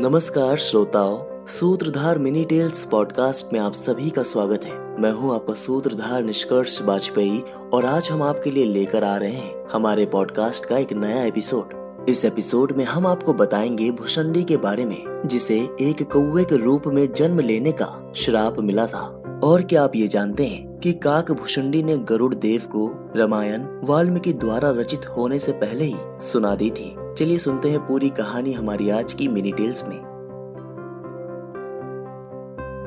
नमस्कार श्रोताओं, सूत्रधार मिनी टेल्स पॉडकास्ट में आप सभी का स्वागत है। मैं हूँ आपका सूत्रधार निष्कर्ष वाजपेयी और आज हम आपके लिए लेकर आ रहे हैं हमारे पॉडकास्ट का एक नया एपिसोड। इस एपिसोड में हम आपको बताएँगे भुषंडी के बारे में, जिसे एक कौवे के रूप में जन्म लेने का श्राप मिला था। और क्या आप ये जानते हैं कि काक भुषुंडी ने गरुड़ देव को रामायण वाल्मीकि द्वारा रचित होने से पहले ही सुना दी थी। चलिए सुनते हैं पूरी कहानी हमारी आज की मिनी टेल्स में।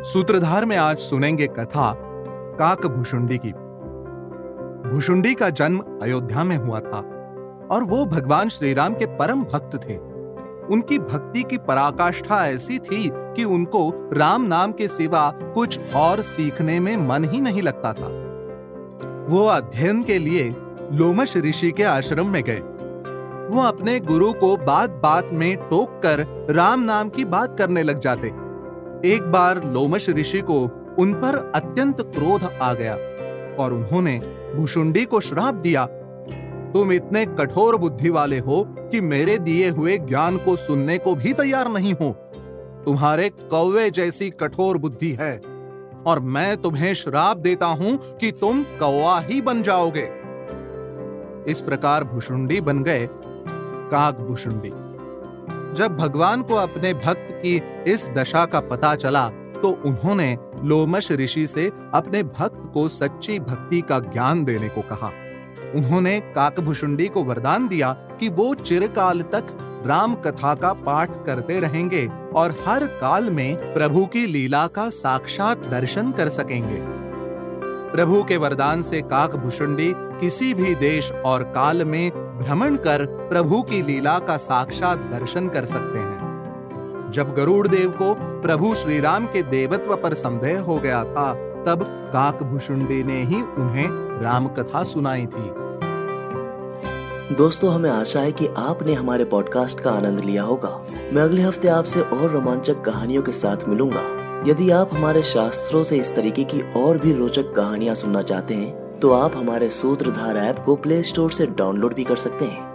सूत्रधार में आज सुनेंगे कथा काक भुषुंडी की। भुषुंडी का जन्म अयोध्या में हुआ था और वो भगवान श्री राम के परम भक्त थे। उनकी भक्ति की पराकाष्ठा ऐसी थी कि उनको राम नाम के सिवा कुछ और सीखने में मन ही नहीं लगता था। वो अध्ययन के लिए लोमश ऋषि के आश्रम में गए। वो अपने गुरु को बात बात में टोक कर राम नाम की बात करने लग जाते। एक बार लोमश ऋषि को उन पर अत्यंत क्रोध आ गया और उन्होंने भुषुंडी को श्राप दिया, तुम इतने कठोर बुद्धि वाले हो कि मेरे दिए हुए ज्ञान को सुनने को भी तैयार नहीं हो। तुम्हारे कौवे जैसी कठोर बुद्धि है और मैं तुम्हें श्राप देता हूँ कि तुम कौवा ही बन जाओगे। इस प्रकार भुषुंडी बन गए काकभूषुंडी जब भगवान को अपने भक्त की इस दशा का पता चला तो उन्होंने लोमश ऋषि से अपने भक्त को सच्ची भक्ति का ज्ञान देने को कहा। उन्होंने काकभूषुंडी को वरदान दिया कि वो चिरकाल तक राम कथा का पाठ करते रहेंगे और हर काल में प्रभु की लीला का साक्षात दर्शन कर सकेंगे। प्रभु के वरदान से काकभूषुंडी किसी भी देश और काल में भ्रमण कर प्रभु की लीला का साक्षात दर्शन कर सकते हैं। जब गरुड़ देव को प्रभु श्री राम के देवत्व पर संदेह हो गया था, तब काक काकभूषुंडी ने ही उन्हें राम कथा सुनाई थी। दोस्तों, हमें आशा है कि आपने हमारे पॉडकास्ट का आनंद लिया होगा। मैं अगले हफ़्ते आपसे और रोमांचक कहानियों के साथ मिलूँगा। यदि आप हमारे शास्त्रों से इस तरीके की और भी रोचक कहानियाँ सुनना चाहते हैं तो आप हमारे सूत्रधार ऐप को प्ले स्टोर से डाउनलोड भी कर सकते हैं।